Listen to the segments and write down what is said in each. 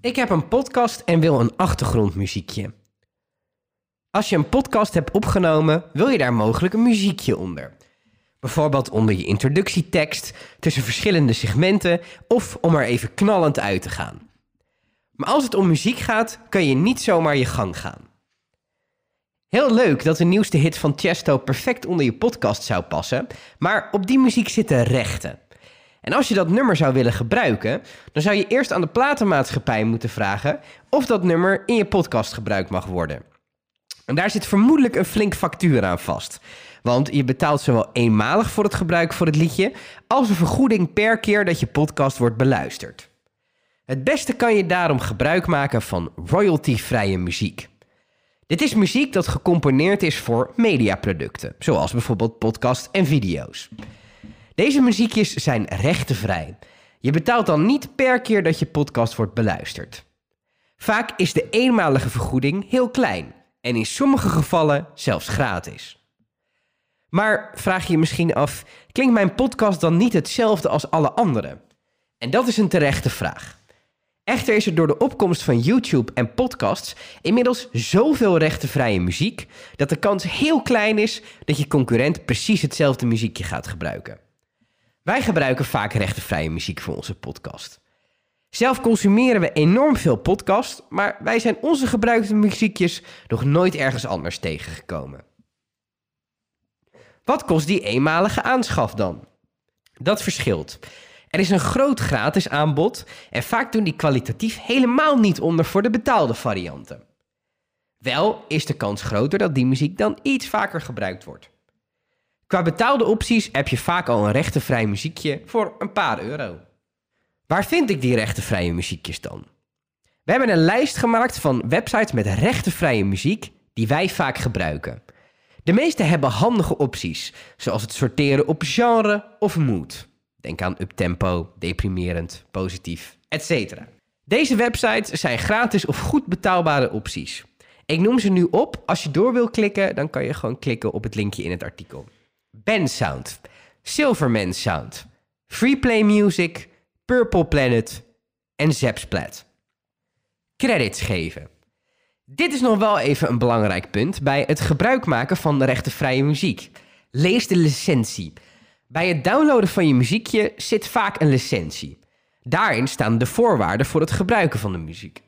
Ik heb een podcast en wil een achtergrondmuziekje. Als je een podcast hebt opgenomen, wil je daar mogelijk een muziekje onder. Bijvoorbeeld onder je introductietekst, tussen verschillende segmenten of om er even knallend uit te gaan. Maar als het om muziek gaat, kan je niet zomaar je gang gaan. Heel leuk dat de nieuwste hit van Chesto perfect onder je podcast zou passen, maar op die muziek zitten rechten. En als je dat nummer zou willen gebruiken, dan zou je eerst aan de platenmaatschappij moeten vragen of dat nummer in je podcast gebruikt mag worden. En daar zit vermoedelijk een flink factuur aan vast. Want je betaalt zowel eenmalig voor het gebruik voor het liedje, als een vergoeding per keer dat je podcast wordt beluisterd. Het beste kan je daarom gebruik maken van royalty-vrije muziek. Dit is muziek dat gecomponeerd is voor mediaproducten, zoals bijvoorbeeld podcast en video's. Deze muziekjes zijn rechtenvrij. Je betaalt dan niet per keer dat je podcast wordt beluisterd. Vaak is de eenmalige vergoeding heel klein en in sommige gevallen zelfs gratis. Maar vraag je je misschien af, klinkt mijn podcast dan niet hetzelfde als alle andere? En dat is een terechte vraag. Echter is er door de opkomst van YouTube en podcasts inmiddels zoveel rechtenvrije muziek dat de kans heel klein is dat je concurrent precies hetzelfde muziekje gaat gebruiken. Wij gebruiken vaak rechtenvrije muziek voor onze podcast. Zelf consumeren we enorm veel podcast, maar wij zijn onze gebruikte muziekjes nog nooit ergens anders tegengekomen. Wat kost die eenmalige aanschaf dan? Dat verschilt. Er is een groot gratis aanbod en vaak doen die kwalitatief helemaal niet onder voor de betaalde varianten. Wel is de kans groter dat die muziek dan iets vaker gebruikt wordt. Qua betaalde opties heb je vaak al een rechtenvrij muziekje voor een paar euro. Waar vind ik die rechtenvrije muziekjes dan? We hebben een lijst gemaakt van websites met rechtenvrije muziek die wij vaak gebruiken. De meeste hebben handige opties, zoals het sorteren op genre of mood. Denk aan uptempo, deprimerend, positief, etc. Deze websites zijn gratis of goed betaalbare opties. Ik noem ze nu op. Als je door wil klikken, dan kan je gewoon klikken op het linkje in het artikel. Bensound, Silverman Sound, Freeplay Music, Purple Planet en Zapsplat. Credits geven. Dit is nog wel even een belangrijk punt bij het gebruik maken van rechtenvrije muziek. Lees de licentie. Bij het downloaden van je muziekje zit vaak een licentie. Daarin staan de voorwaarden voor het gebruiken van de muziek.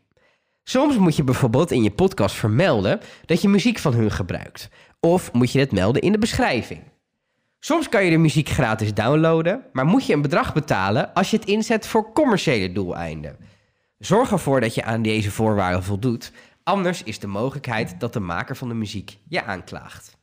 Soms moet je bijvoorbeeld in je podcast vermelden dat je muziek van hun gebruikt. Of moet je het melden in de beschrijving. Soms kan je de muziek gratis downloaden, maar moet je een bedrag betalen als je het inzet voor commerciële doeleinden. Zorg ervoor dat je aan deze voorwaarden voldoet, anders is de mogelijkheid dat de maker van de muziek je aanklaagt.